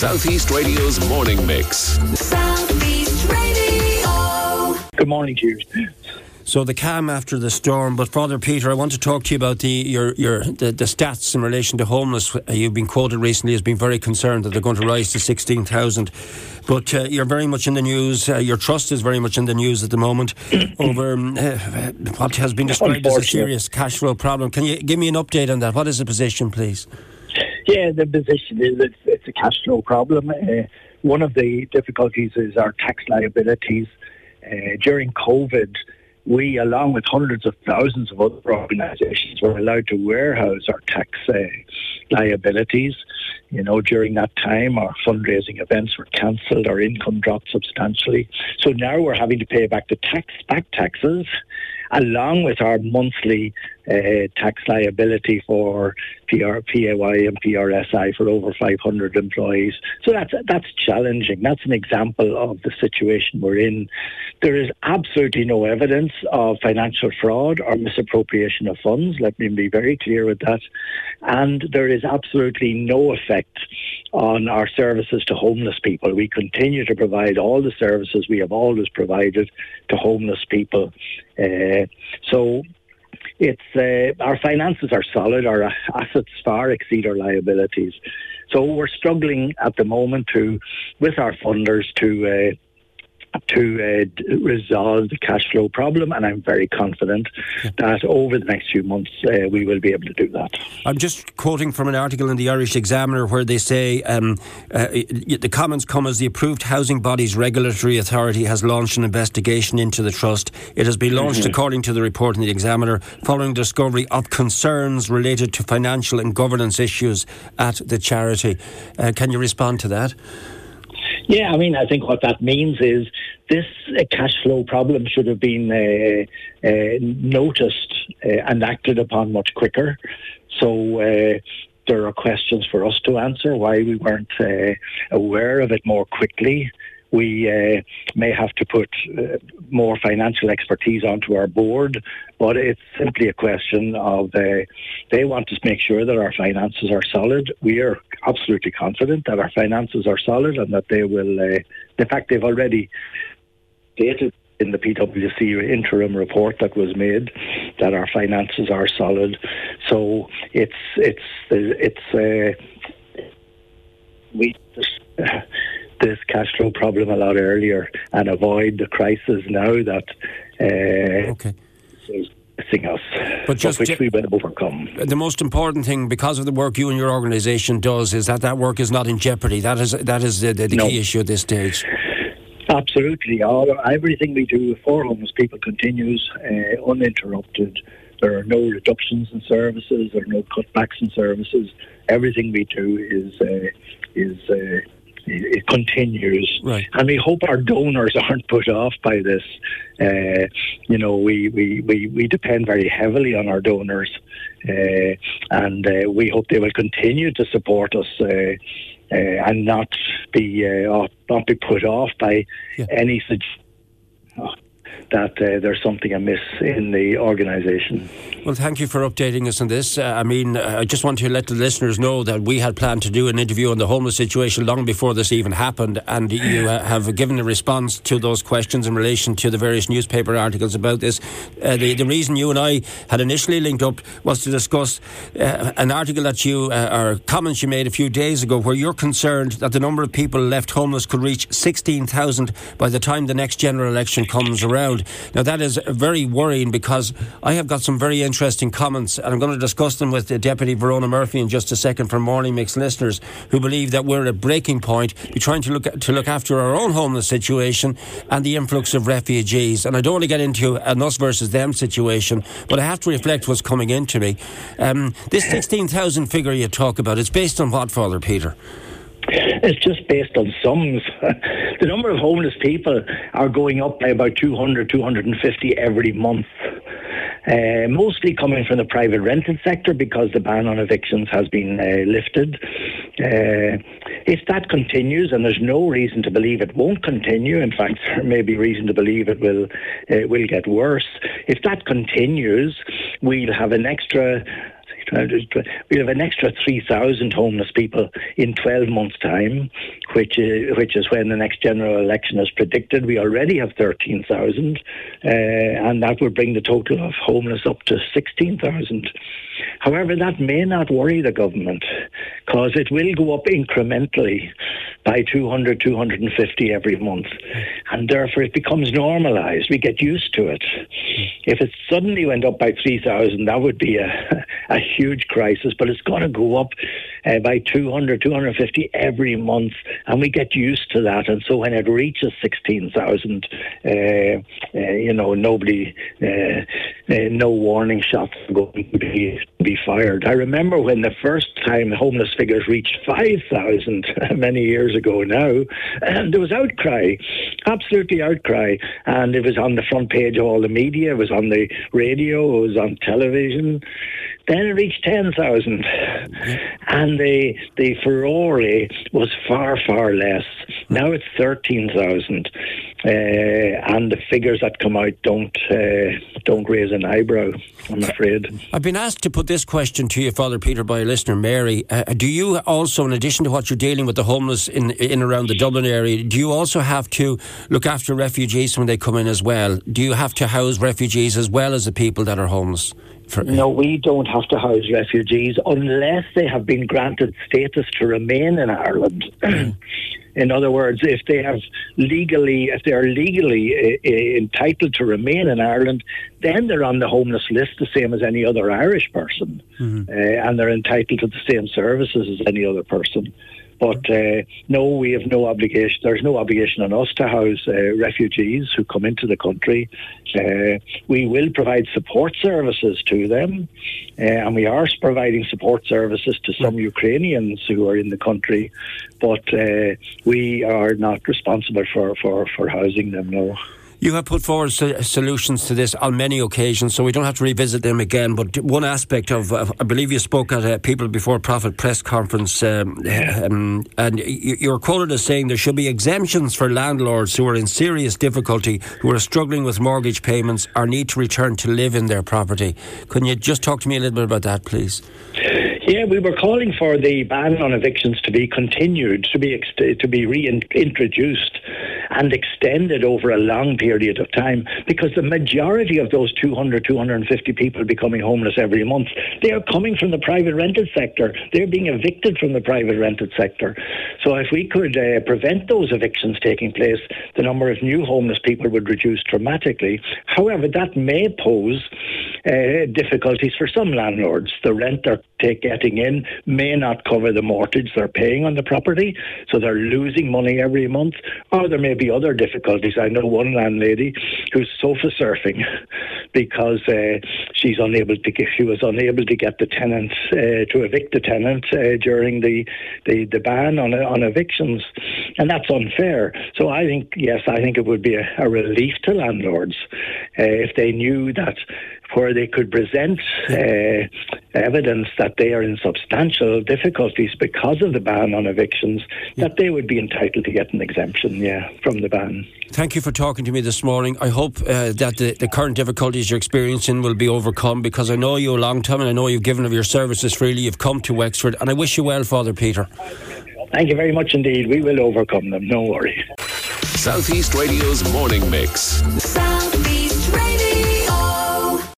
Southeast Radio's morning mix. Southeast Radio. Good morning to you. So the calm after the storm. But Father Peter, I want to talk to you about the your your the, the stats in relation to homeless. Uh, You've been quoted recently as being very concerned that they're going to rise to sixteen thousand. But uh, you're very much in the news. Uh, your trust is very much in the news at the moment over um, uh, what has been described as a serious cash flow problem. Can you give me an update on that? What is the position, please? Yeah, the position is it's, it's a cash flow problem. Uh, one of the difficulties is our tax liabilities. Uh, during COVID, we, along with hundreds of thousands of other organisations, were allowed to warehouse our tax uh, liabilities. You know, during that time, our fundraising events were cancelled, our income dropped substantially. So now we're having to pay back the tax back taxes, along with our monthly uh, tax liability for PR, PAY and PRSI for over 500 employees. So that's that's challenging. That's an example of the situation we're in. There is absolutely no evidence of financial fraud or misappropriation of funds. Let me be very clear with that. And there is absolutely no effect on our services to homeless people. We continue to provide all the services we have always provided to homeless people. Uh, so it's uh, our finances are solid. Our assets far exceed our liabilities. So we're struggling at the moment to, with our funders, to uh, to uh, resolve the cash flow problem, and I'm very confident that over the next few months uh, we will be able to do that. I'm just quoting from an article in the Irish Examiner where they say um, uh, the comments come as the approved housing body's regulatory authority has launched an investigation into the trust. It has been launched, according to the report in the Examiner, following discovery of concerns related to financial and governance issues at the charity. Uh, can you respond to that? Yeah, I mean, I think what that means is this uh, cash flow problem should have been uh, uh, noticed uh, and acted upon much quicker. So uh, there are questions for us to answer why we weren't uh, aware of it more quickly. We uh, may have to put uh, more financial expertise onto our board, but it's simply a question of uh, they want to make sure that our finances are solid. We are absolutely confident that our finances are solid and that they will. Uh, in fact, they've already stated in the PwC interim report that was made that our finances are solid. So it's it's it's uh, we this cash flow problem a lot earlier and avoid the crisis now that uh, Okay. is facing us, But just which we will overcome. The most important thing, because of the work you and your organisation does, is that that work is not in jeopardy. That is that is the, the, the No. key issue at this stage. Absolutely. All everything we do for homeless people continues uh, uninterrupted. There are no reductions in services. There are no cutbacks in services. Everything we do is uh, is uh, it continues, Right. and we hope our donors aren't put off by this. Uh, you know, we, we, we, we depend very heavily on our donors, uh, and uh, we hope they will continue to support us. Uh, uh, and not be uh, off- not be put off by Yeah. any sug- that uh, there's something amiss in the organisation. Well, thank you for updating us on this. Uh, I mean, uh, I just want to let the listeners know that we had planned to do an interview on the homeless situation long before this even happened, and you uh, have given a response to those questions in relation to the various newspaper articles about this. Uh, the, the reason you and I had initially linked up was to discuss an article that you, or comments you made a few days ago, where you're concerned that the number of people left homeless could reach 16,000 by the time the next general election comes around. Now, that is very worrying because I have got some very interesting comments, and I'm going to discuss them with Deputy Verona Murphy in just a second for Morning Mix listeners who believe that we're at a breaking point. We're trying to look at, to look after our own homeless situation and the influx of refugees. And I don't want to get into an us versus them situation, but I have to reflect what's coming into me. Um, this 16,000 figure you talk about, it's based on what, Father Peter? It's just based on sums. the number of homeless people are going up by about 200, 250 every month. Uh, mostly coming from the private rented sector because the ban on evictions has been uh, lifted. Uh, if that continues, and there's no reason to believe it won't continue, in fact, there may be reason to believe it will uh, will get worse. If that continues, we'll have an extra we'll have an extra 3,000 homeless people in 12 months' time, which is, which is when the next general election is predicted. We already have 13,000, uh, and that would bring the total of homeless up to 16,000. However, that may not worry the government because it will go up incrementally by 200, 250 every month. And therefore, it becomes normalised. We get used to it. If it suddenly went up by 3,000, that would be a, a huge crisis, but it's going to go up uh, by 200, 250 every month, and we get used to that. And so when it reaches 16,000, uh, uh, you know, nobody, uh, uh, no warning shots are going to be, be fired. I remember when the first time homeless figures reached 5,000 many years ago now, and there was outcry, absolutely outcry, and it was on the front page of all the media, it was on the radio, it was on television. Then it reached 10,000. And the, the furore was far, far less. Now it's 13,000. Uh, and the figures that come out don't uh, don't raise an eyebrow, I'm afraid. I've been asked to put this question to you, Father Peter, by a listener, Mary. Uh, do you also, in addition to what you're dealing with the homeless in, in around the Dublin area, do you also have to look after refugees when they come in as well? Do you have to house refugees as well as the people that are homeless? For, no, we don't have to house refugees unless they have been granted status to remain in Ireland. in other words, if they have legally, if they are legally uh, entitled to remain in Ireland, then they're on the homeless list, the same as any other Irish person, mm-hmm. uh, and they're entitled to the same services as any other person. But uh, no, we have no obligation. There's no obligation on us to house uh, refugees who come into the country. Uh, we will provide support services to them, uh, and we are providing support services to some Ukrainians who are in the country. But uh, we are not responsible for, for, for housing them. No. You have put forward so- solutions to this on many occasions, so we don't have to revisit them again. But one aspect of, uh, I believe you spoke at a People Before Profit press conference, um, um, and you, are quoted as saying there should be exemptions for landlords who are in serious difficulty, who are struggling with mortgage payments, or need to return to live in their property. Can you just talk to me a little bit about that, please? Yeah, we were calling for the ban on evictions to be continued, to be ex- to be reintroduced and extended over a long period of time because the majority of those 200, 250 people becoming homeless every month, they are coming from the private rented sector. They're being evicted from the private rented sector. So if we could uh, prevent those evictions taking place, the number of new homeless people would reduce dramatically. However, that may pose uh, difficulties for some landlords. The rent take, getting in may not cover the mortgage they're paying on the property, so they're losing money every month, or there may be other difficulties. I know one landlady who's sofa surfing because uh, she's unable to get, she was unable to get the tenants uh, to evict the tenant uh, during the, the, the ban on on evictions, and that's unfair. So I think yes, I think it would be a, a relief to landlords uh, if they knew that where they could present uh, evidence that they are in substantial difficulties because of the ban on evictions, yeah. that they would be entitled to get an exemption, yeah, from the ban. Thank you for talking to me this morning. I hope uh, that the, the, current difficulties you're experiencing will be overcome because I know you a long time and I know you've given of your services freely. You've come to Wexford, and I wish you well, Father Peter. Thank you very much indeed. We will overcome them, no worry. Southeast Radio's morning mix.